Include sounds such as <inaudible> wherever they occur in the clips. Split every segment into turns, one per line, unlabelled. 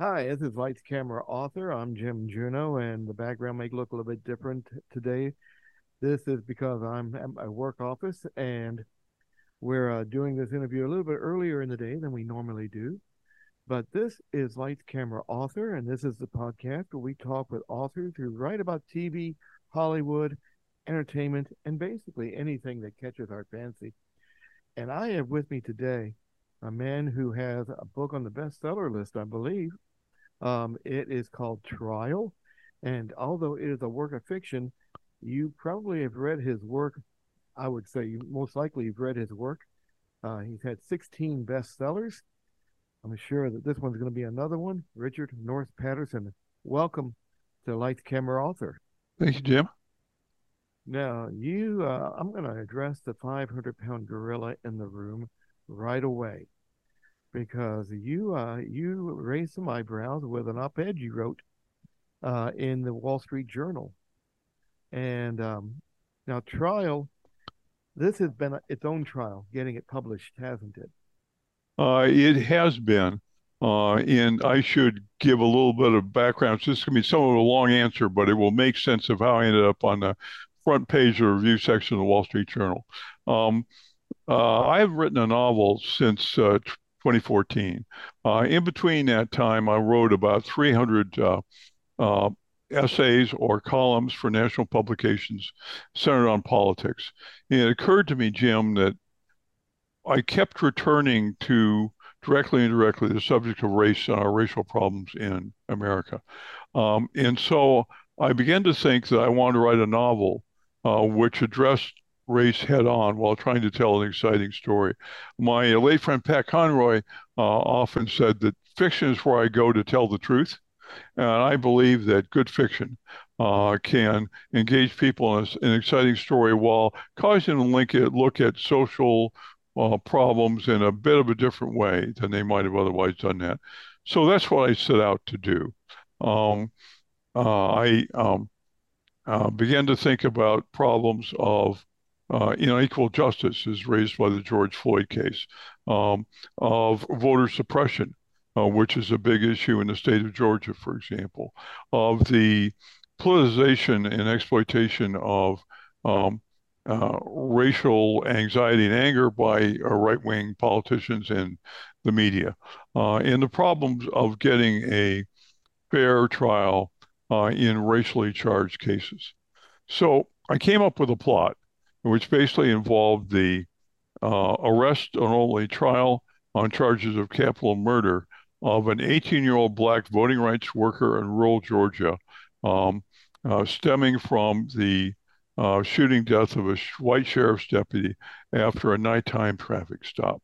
Hi, this is Lights Camera Author. I'm Jim Juno, and the background may look a little bit different today. This is because I'm at my work office and we're uh, doing this interview a little bit earlier in the day than we normally do. But this is Lights Camera Author, and this is the podcast where we talk with authors who write about TV, Hollywood, entertainment, and basically anything that catches our fancy. And I have with me today a man who has a book on the bestseller list, I believe. Um, it is called Trial. And although it is a work of fiction, you probably have read his work. I would say you most likely you've read his work. Uh, he's had 16 bestsellers. I'm sure that this one's going to be another one. Richard North Patterson, welcome to Lights Camera Author.
Thank you, Jim.
Now, you, uh, I'm going to address the 500 pound gorilla in the room right away because you uh, you raised some eyebrows with an op-ed you wrote uh, in the Wall Street Journal, and um, now trial. This has been its own trial, getting it published, hasn't it?
Uh, it has been, uh, and I should give a little bit of background. So this is going to be somewhat of a long answer, but it will make sense of how I ended up on the front page of the review section of the Wall Street Journal. Um, uh, I have written a novel since uh, 2014. Uh, in between that time, I wrote about 300 uh, uh, essays or columns for national publications centered on politics. And it occurred to me, Jim, that I kept returning to directly and indirectly the subject of race and our racial problems in America. Um, and so I began to think that I wanted to write a novel uh, which addressed race head on while trying to tell an exciting story. My late friend Pat Conroy uh, often said that fiction is where I go to tell the truth. And I believe that good fiction uh, can engage people in a, an exciting story while causing them to look at social uh, problems in a bit of a different way than they might have otherwise done that. So that's what I set out to do. Um, uh, I um, uh, began to think about problems of uh, equal justice is raised by the George Floyd case, um, of voter suppression, uh, which is a big issue in the state of Georgia, for example, of the politicization and exploitation of um, uh, racial anxiety and anger by uh, right wing politicians and the media, uh, and the problems of getting a fair trial uh, in racially charged cases. So I came up with a plot which basically involved the uh, arrest and only trial on charges of capital murder of an 18 year old black voting rights worker in rural Georgia, um, uh, stemming from the uh, shooting death of a white sheriff's deputy after a nighttime traffic stop.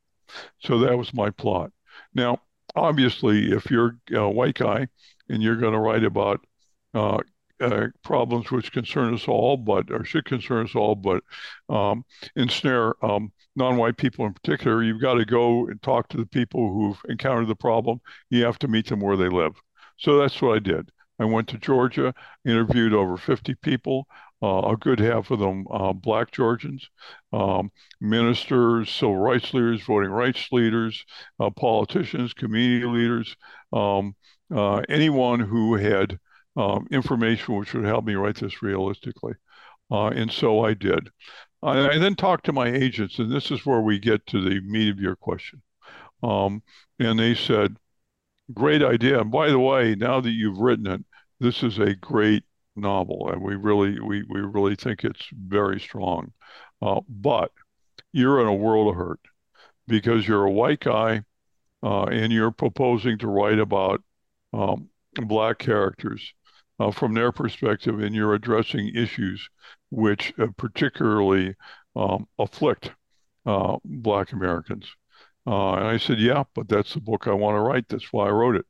So that was my plot. Now, obviously, if you're a white guy and you're going to write about uh, problems which concern us all, but or should concern us all, but um, ensnare um, non-white people in particular. You've got to go and talk to the people who've encountered the problem. You have to meet them where they live. So that's what I did. I went to Georgia, interviewed over 50 people, uh, a good half of them uh, black Georgians, um, ministers, civil rights leaders, voting rights leaders, uh, politicians, community leaders, um, uh, anyone who had um, information which would help me write this realistically. Uh, and so I did. I, I, then talked to my agents, and this is where we get to the meat of your question. Um, and they said, Great idea. And by the way, now that you've written it, this is a great novel, and we really we we really think it's very strong. Uh, but you're in a world of hurt because you're a white guy, uh, and you're proposing to write about um, black characters uh, from their perspective, and you're addressing issues which uh, particularly um, afflict uh, Black Americans. Uh, and I said, Yeah, but that's the book I want to write. That's why I wrote it.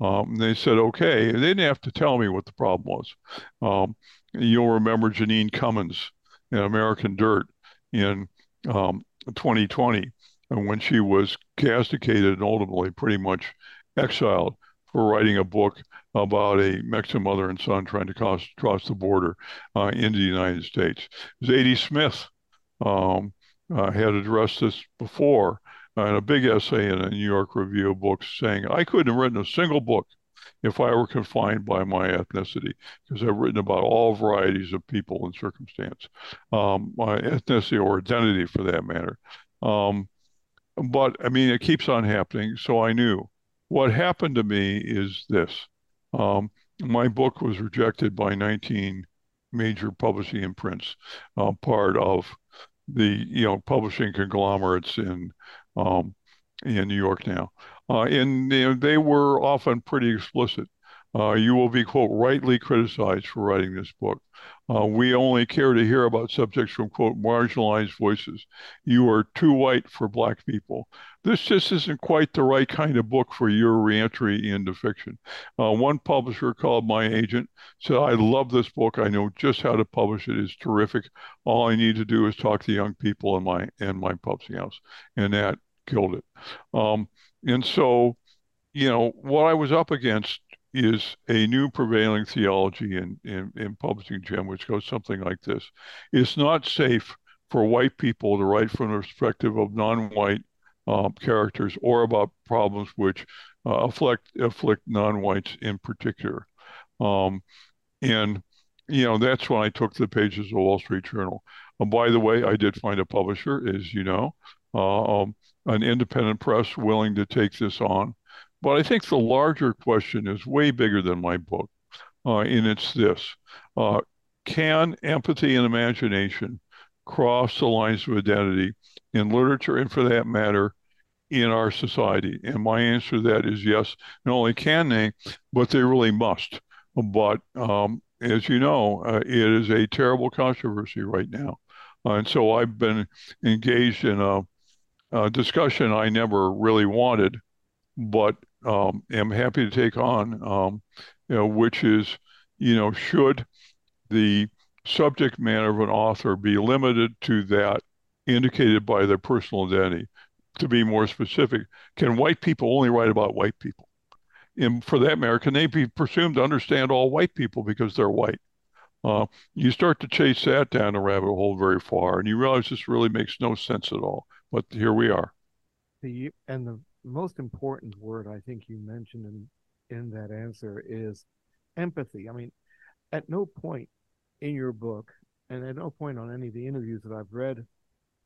Um, they said, Okay. And they didn't have to tell me what the problem was. Um, you'll remember Jeanine Cummins in American Dirt in 2020 um, and when she was castigated and ultimately pretty much exiled writing a book about a Mexican mother and son trying to cross, cross the border uh, into the United States. Zadie Smith um, uh, had addressed this before in a big essay in a New York Review of Books saying I couldn't have written a single book if I were confined by my ethnicity, because I've written about all varieties of people and circumstance, um, my ethnicity or identity for that matter. Um, but I mean, it keeps on happening. So I knew what happened to me is this. Um, my book was rejected by 19 major publishing imprints, uh, part of the you know publishing conglomerates in um, in New York now. Uh, and you know, they were often pretty explicit. Uh, you will be, quote, rightly criticized for writing this book. Uh, we only care to hear about subjects from, quote, marginalized voices. You are too white for black people. This just isn't quite the right kind of book for your reentry into fiction. Uh, one publisher called my agent, said, I love this book. I know just how to publish it. It's terrific. All I need to do is talk to young people in my in my publishing house. And that killed it. Um, and so, you know, what I was up against is a new prevailing theology in, in, in publishing, Jim, which goes something like this. It's not safe for white people to write from the perspective of non-white um, characters or about problems which uh, afflict, afflict non-whites in particular. Um, and, you know, that's when I took the pages of the Wall Street Journal. And by the way, I did find a publisher, as you know. Uh, um, an independent press willing to take this on. But I think the larger question is way bigger than my book, uh, and it's this uh, Can empathy and imagination cross the lines of identity in literature and, for that matter, in our society? And my answer to that is yes. Not only can they, but they really must. But um, as you know, uh, it is a terrible controversy right now. Uh, and so I've been engaged in a uh, discussion I never really wanted, but um, am happy to take on, um, you know, which is, you know, should the subject matter of an author be limited to that indicated by their personal identity? To be more specific, can white people only write about white people? And for that matter, can they be presumed to understand all white people because they're white? Uh, you start to chase that down a rabbit hole very far, and you realize this really makes no sense at all. But here we are.
The and the most important word I think you mentioned in in that answer is empathy. I mean, at no point in your book, and at no point on any of the interviews that I've read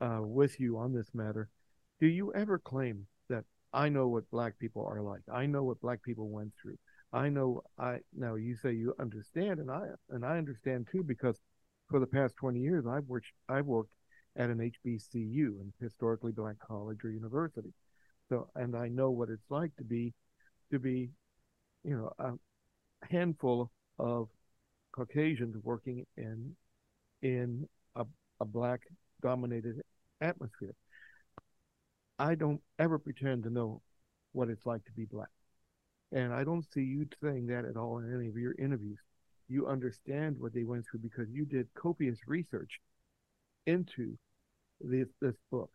uh, with you on this matter, do you ever claim that I know what black people are like. I know what black people went through. I know I now you say you understand and I and I understand too because for the past 20 years I've worked I've worked at an HBCU, an historically black college or university. So and I know what it's like to be to be you know a handful of Caucasians working in in a, a black dominated atmosphere. I don't ever pretend to know what it's like to be black. And I don't see you saying that at all in any of your interviews. You understand what they went through because you did copious research into this, this book.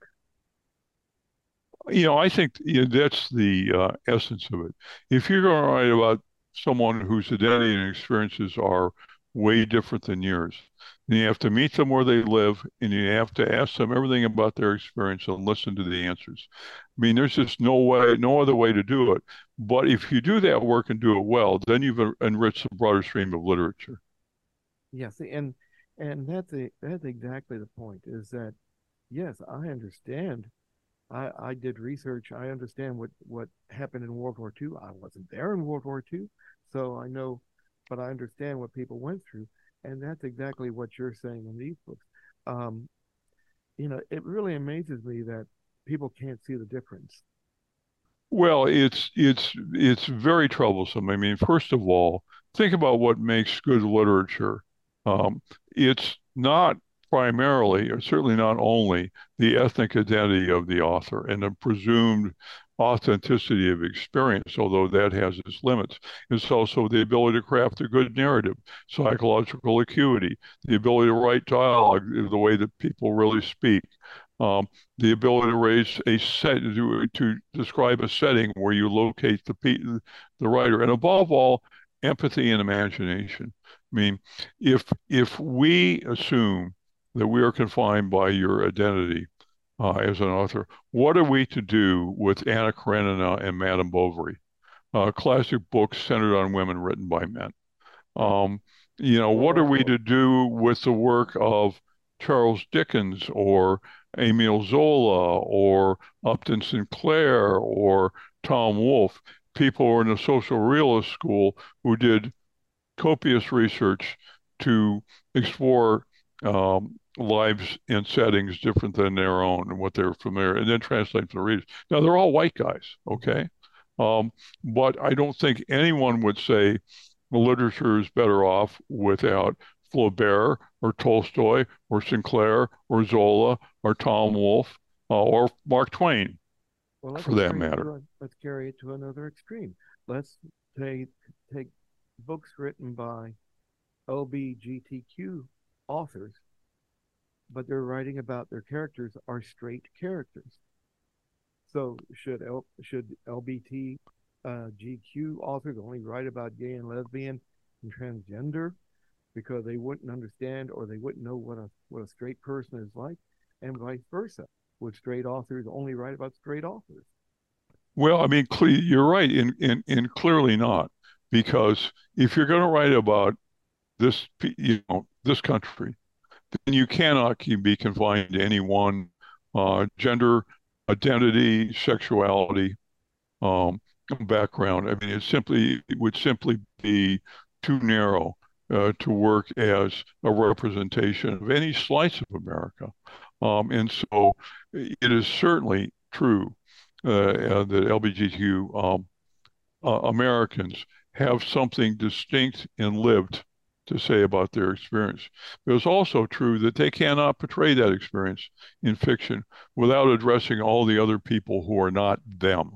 You know, I think you know, that's the uh, essence of it. If you're going to write about someone whose identity and experiences are way different than yours. And you have to meet them where they live and you have to ask them everything about their experience and listen to the answers. I mean, there's just no way, no other way to do it. But if you do that work and do it well, then you've enriched the broader stream of literature.
Yes, and and that's a, that's exactly the point. Is that yes, I understand. I I did research. I understand what what happened in World War II. I wasn't there in World War II, so I know but I understand what people went through, and that's exactly what you're saying in these books. Um, you know, it really amazes me that people can't see the difference.
Well, it's it's it's very troublesome. I mean, first of all, think about what makes good literature. Um, it's not primarily, or certainly not only, the ethnic identity of the author and the presumed authenticity of experience, although that has its limits. It's also the ability to craft a good narrative, psychological acuity, the ability to write dialogue the way that people really speak, um, the ability to raise a set to, to describe a setting where you locate the the writer, and above all, empathy and imagination. I mean, if if we assume that we are confined by your identity, uh, as an author. What are we to do with Anna Karenina and Madame Bovary? Uh, classic books centered on women written by men. Um, you know, what are we to do with the work of Charles Dickens or Emile Zola or Upton Sinclair or Tom Wolfe? People who are in the social realist school who did copious research to explore um, lives and settings different than their own and what they're familiar, and then translate for the readers. Now they're all white guys, okay, um, but I don't think anyone would say the literature is better off without Flaubert or Tolstoy or Sinclair or Zola or Tom Wolfe uh, or Mark Twain,
Well,
for that
it
matter.
let's carry it to another extreme. Let's take take books written by LBGTQ authors, but they're writing about their characters are straight characters. So should L, should LBT uh, GQ authors only write about gay and lesbian and transgender because they wouldn't understand or they wouldn't know what a what a straight person is like, and vice versa? Would straight authors only write about straight authors?
Well, I mean, you're right, in, in, in clearly not, because if you're going to write about this, you know, this country, then you cannot be confined to any one uh, gender, identity, sexuality, um, background. I mean, it simply it would simply be too narrow uh, to work as a representation of any slice of America. Um, and so it is certainly true uh, uh, that LGBTQ um, uh, Americans have something distinct and lived to say about their experience. But it's also true that they cannot portray that experience in fiction without addressing all the other people who are not them.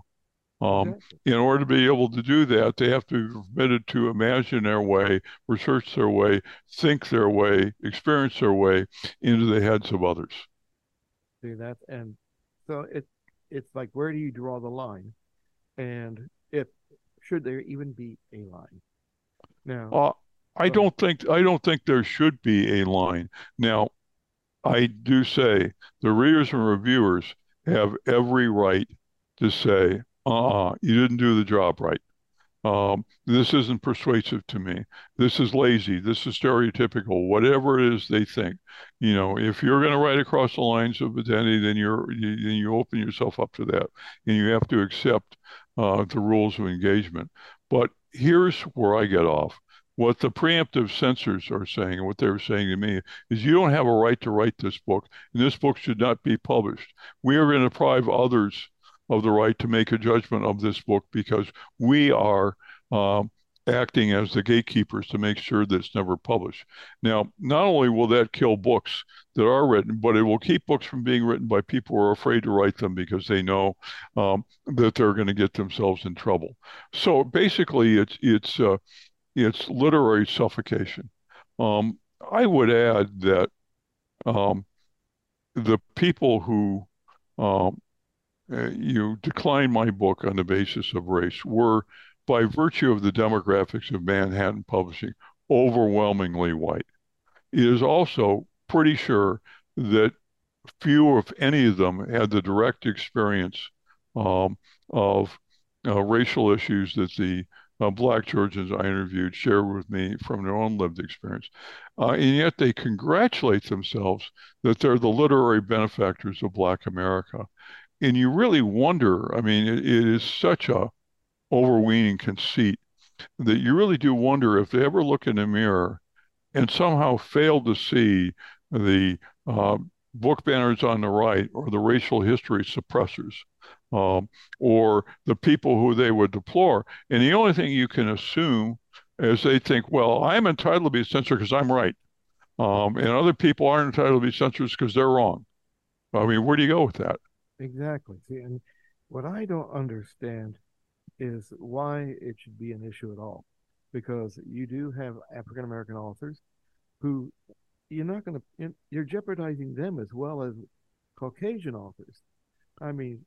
Um, in order to be able to do that, they have to be permitted to imagine their way, research their way, think their way, experience their way into the heads of others.
See that, and so it it's like where do you draw the line, and if should there even be a line? Now,
Uh, I don't think I don't think there should be a line. Now, I do say the readers and reviewers have every right to say, uh-uh, you didn't do the job right. Um, this isn't persuasive to me. This is lazy. This is stereotypical. Whatever it is they think. You know, if you're going to write across the lines of identity, then you're you, then you open yourself up to that, and you have to accept uh, the rules of engagement. But here's where I get off. What the preemptive censors are saying, and what they were saying to me, is you don't have a right to write this book, and this book should not be published. We are going to deprive others of the right to make a judgment of this book because we are um, acting as the gatekeepers to make sure that it's never published. Now, not only will that kill books that are written, but it will keep books from being written by people who are afraid to write them because they know um, that they're going to get themselves in trouble. So basically, it's it's uh, it's literary suffocation. Um, I would add that um, the people who um, uh, you declined my book on the basis of race were, by virtue of the demographics of Manhattan Publishing, overwhelmingly white. It is also pretty sure that few, if any of them, had the direct experience um, of uh, racial issues that the uh, Black Georgians I interviewed shared with me from their own lived experience. Uh, and yet they congratulate themselves that they're the literary benefactors of Black America and you really wonder. I mean, it, it is such a overweening conceit that you really do wonder if they ever look in the mirror and somehow fail to see the uh, book banners on the right or the racial history suppressors um, or the people who they would deplore. And the only thing you can assume is they think, well, I'm entitled to be censored because I'm right. Um, and other people aren't entitled to be censored because they're wrong. I mean, where do you go with that?
exactly. See, and what I don't understand is why it should be an issue at all, because you do have African American authors who you're not going to you're jeopardizing them as well as Caucasian authors. I mean,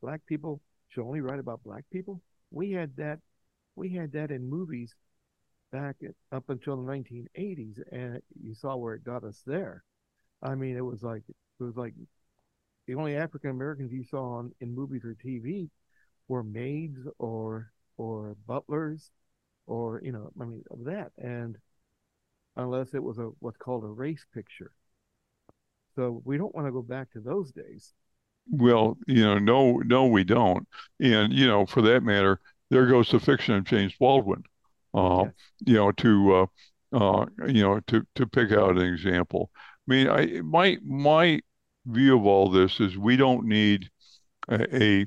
black people should only write about black people. We had that we had that in movies back up until the 1980s, and you saw where it got us there. I mean, it was like it was like the only African Americans you saw on, in movies or TV were maids or or butlers or you know I mean that and unless it was a what's called a race picture. So we don't want to go back to those days.
Well, you know, no, no, we don't. And you know, for that matter, there goes the fiction of James Baldwin. Uh, yes. You know, to uh, uh, you know, to to pick out an example. I mean, I my my view of all this is we don't need a, a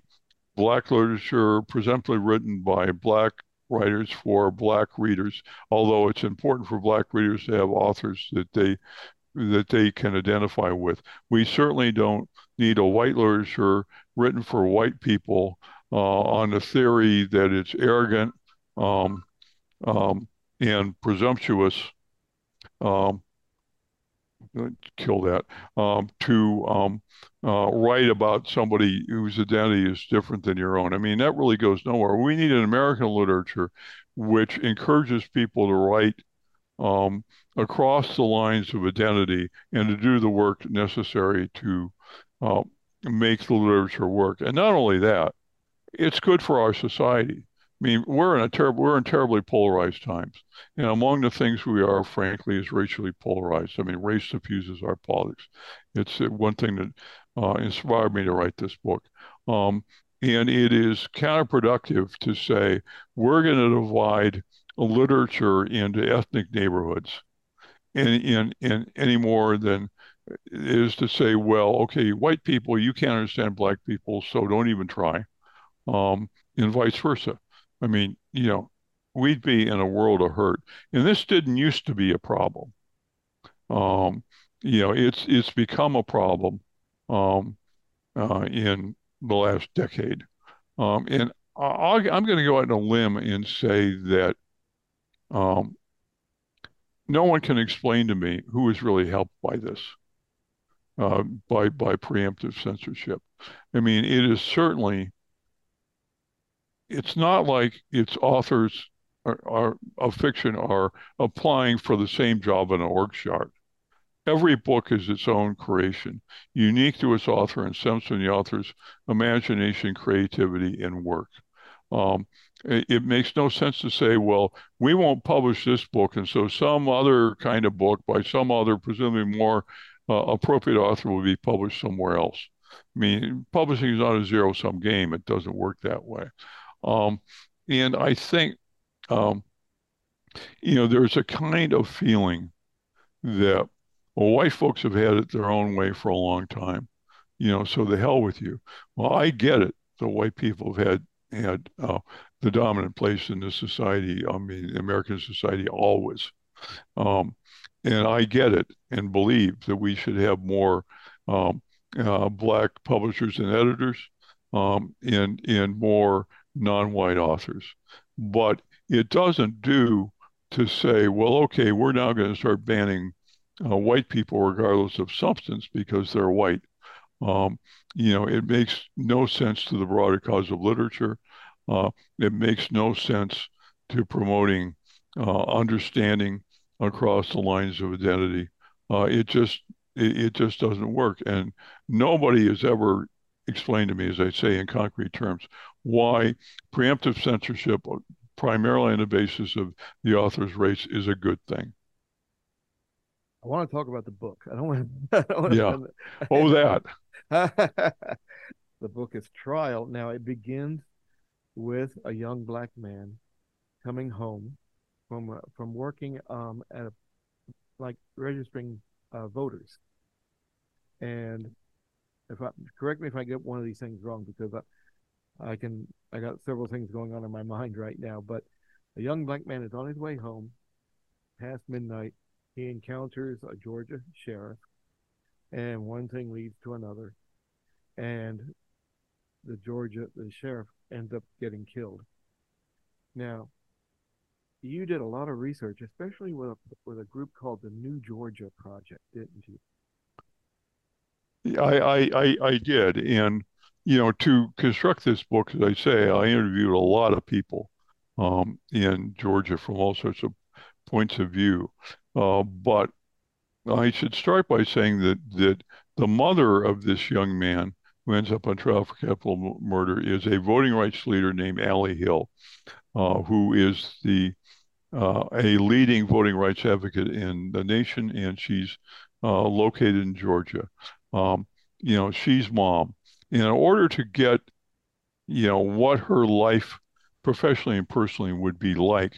black literature presumptively written by black writers for black readers, although it's important for black readers to have authors that they that they can identify with. We certainly don't need a white literature written for white people uh, on the theory that it's arrogant um, um, and presumptuous. Um, kill that um, to um, uh, write about somebody whose identity is different than your own. I mean, that really goes nowhere. We need an American literature which encourages people to write um, across the lines of identity and to do the work necessary to uh, make the literature work. And not only that, it's good for our society. I mean, we're in a terrible, we're in terribly polarized times. And among the things we are, frankly, is racially polarized. I mean, race diffuses our politics. It's one thing that uh, inspired me to write this book. Um, and it is counterproductive to say we're going to divide literature into ethnic neighborhoods and in, in any more than is to say, well, okay, white people, you can't understand black people, so don't even try, um, and vice versa. I mean, you know, we'd be in a world of hurt, and this didn't used to be a problem. Um, you know, it's it's become a problem um, uh, in the last decade, um, and i am going to go out on a limb and say that um, no one can explain to me who is really helped by this, uh, by by preemptive censorship. I mean, it is certainly. It's not like its authors are, are, of fiction are applying for the same job in an org chart. Every book is its own creation, unique to its author and stems from the author's imagination, creativity, and work. Um, it, it, makes no sense to say, well, we won't publish this book, and so some other kind of book by some other, presumably more uh, appropriate author, will be published somewhere else. I mean, publishing is not a zero sum game. It doesn't work that way. Um, and I think, um, you know, there's a kind of feeling that, well, white folks have had it their own way for a long time, you know, so the hell with you. Well, I get it. The white people have had had uh, the dominant place in the society, I mean, American society always. Um, and I get it and believe that we should have more um, uh, black publishers and editors um, and, and more non-white authors. But it doesn't do to say, well, okay, we're now going to start banning uh, white people regardless of substance because they're white. Um, you know, it makes no sense to the broader cause of literature. Uh, it makes no sense to promoting uh, understanding across the lines of identity. Uh, it just it, it, just doesn't work, and nobody has ever explained to me, as I say in concrete terms, why preemptive censorship, uh, primarily on the basis of the author's race, is a good thing.
I want to talk about the book. I don't want to. <laughs> I don't want
yeah. To... oh, <laughs> that.
the book is Trial. Now it begins with a young black man coming home from uh, from working um, at a, like registering uh, voters. And if I correct me if I get one of these things wrong because I, I can I got several things going on in my <laughs> mind right now. But a young black man is on his way home past midnight. He encounters a Georgia sheriff, and one thing leads to another, and the Georgia the sheriff ends up getting killed. Now, you did a lot of research, especially with a, with a group called the New Georgia Project, didn't you?
I, I, I, I did. And, you know, to construct this book, as I say, I interviewed a lot of people um, in Georgia from all sorts of points of view. Uh, but I should start by saying that that the mother of this young man who ends up on trial for capital murder is a voting rights leader named Allie Hill, uh, who is the uh, a leading voting rights advocate in the nation, and she's uh, located in Georgia. Um, you know, she's mom. In order to get, you know, what her life professionally and personally would be like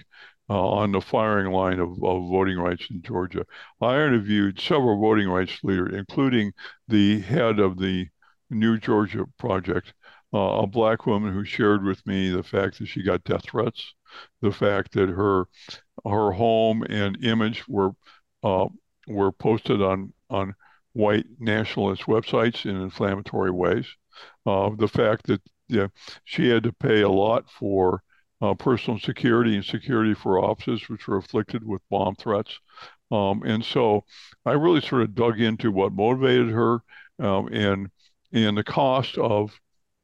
uh, on the firing line of, of voting rights in Georgia, I interviewed several voting rights leaders, including the head of the New Georgia Project, uh, a black woman who shared with me the fact that she got death threats, the fact that her her home and image were uh, were posted on on white nationalist websites in inflammatory ways, uh, the fact that yeah, she had to pay a lot for uh, personal security and security for offices which were afflicted with bomb threats. Um, and so I really sort of dug into what motivated her um, and and the cost of,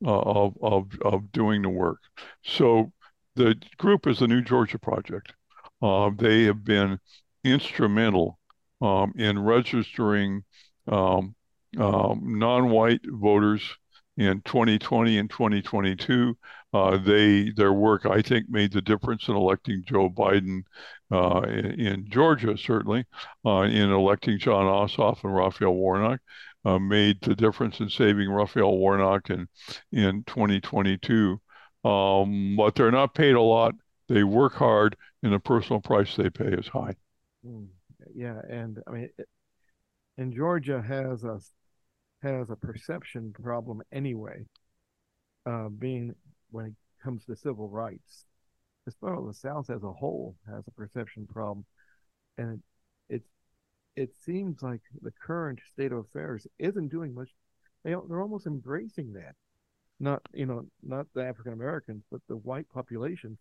uh, of, of, of doing the work. So the group is the New Georgia Project. Uh, they have been instrumental um, in registering um, um, non-white voters in 2020 and 2022. Uh, they their work, I think, made the difference in electing Joe Biden uh, in, in, Georgia, certainly, uh, in electing Jon Ossoff and Raphael Warnock uh, made the difference in saving Raphael Warnock in in 2022. Um, but they're not paid a lot. They work hard, and the personal price they pay is high.
Mm, yeah, and I mean, it, and Georgia has a has a perception problem anyway. Uh, being when it comes to civil rights, as the South as a whole has a perception problem, and it, it seems like the current state of affairs isn't doing much. They they're almost embracing that. Not you know not the African Americans, but the white population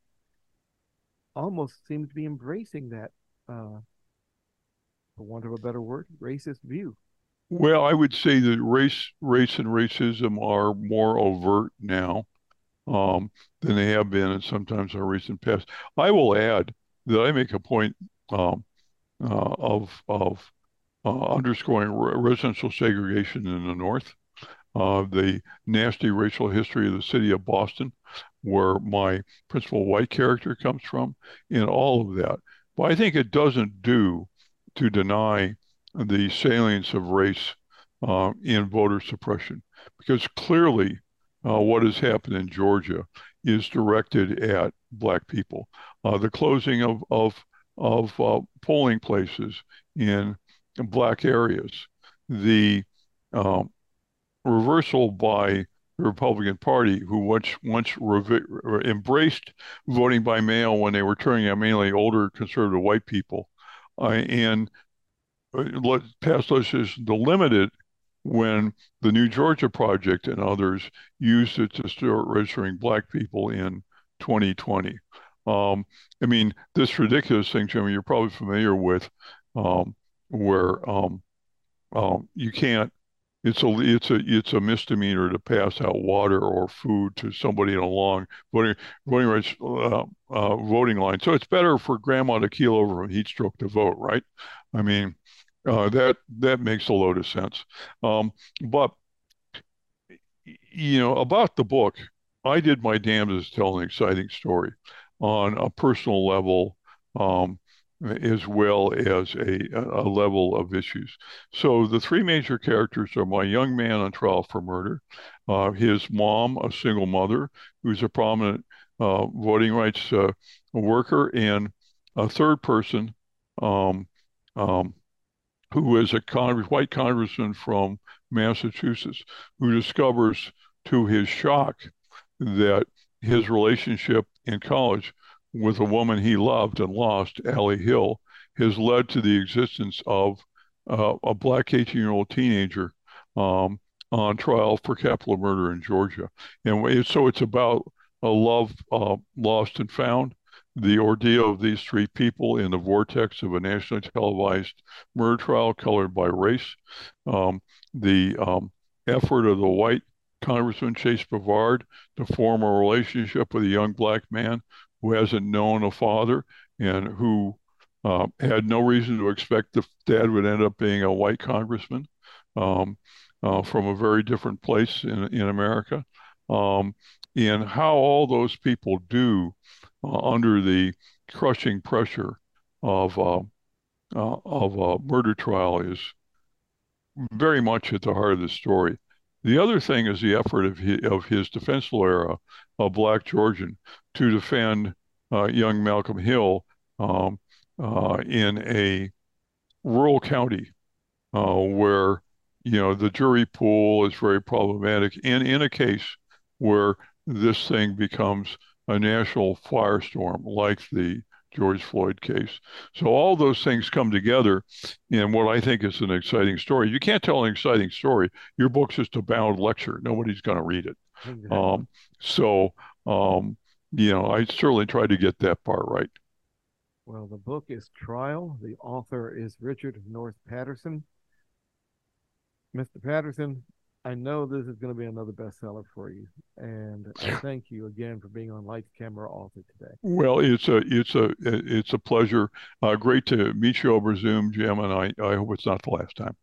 almost seems to be embracing that, uh, for want of a better word, racist view.
Well, I would say that race, race, and racism are more overt now um, than they have been, and sometimes in recent past. I will add that I make a point um, of of uh, underscoring residential segregation in the North, uh, the nasty racial history of the city of Boston, where my principal white character comes from, and all of that. But I think it doesn't do to deny the salience of race uh, in voter suppression, because clearly uh, what has happened in Georgia is directed at black people. Uh, the closing of of of uh, polling places in black areas, the um, reversal by the Republican Party, who once once revi- embraced voting by mail when they were turning out mainly older conservative white people, uh, and uh, passed legislation to limit it when the New Georgia Project and others used it to start registering black people in 2020. Um, I mean, this ridiculous thing, Jimmy, you're probably familiar with, um, where um, um, you can't. It's a it's a it's a misdemeanor to pass out water or food to somebody in a long voting voting rights uh, uh, voting line. So it's better for grandma to keel over from heat stroke to vote, right? I mean, uh, that that makes a load of sense. Um, but you know about the book, I did my damnedest to tell an exciting story on a personal level, um, as well as a, a level of issues. So the three major characters are my young man on trial for murder, uh, his mom, a single mother who's a prominent uh, voting rights uh, worker, and a third person. Um, um, who is a white congressman from Massachusetts, who discovers to his shock that his relationship in college with a woman he loved and lost, Allie Hill, has led to the existence of uh, a black 18 year old teenager um, on trial for capital murder in Georgia. And so it's about a love uh, lost and found the ordeal of these three people in the vortex of a nationally televised murder trial colored by race, um, the um, effort of the white Congressman Chase Brevard to form a relationship with a young black man who hasn't known a father and who uh, had no reason to expect the dad would end up being a white congressman. Um, uh, from a very different place in in America, um, and how all those people do uh, under the crushing pressure of uh, uh, of a murder trial is very much at the heart of the story. The other thing is the effort of his, of his defense lawyer, a black Georgian, to defend uh, young Malcolm Hill um, uh, in a rural county uh, where you know the jury pool is very problematic, and in a case where this thing becomes a national firestorm like the George Floyd case. So all those things come together in what I think is an exciting story. You can't tell an exciting story. Your book's just a bound lecture. Nobody's going to read it. Exactly. Um, so, um, you know, I certainly tried to get that part right.
Well, the book is Trial. The author is Richard North Patterson. Mr. Patterson, I know this is going to be another bestseller for you, and I thank you again for being on Lights Camera Author today.
Well, it's a it's a it's a pleasure. Uh, great to meet you over Zoom, Jim, and I I hope it's not the last time.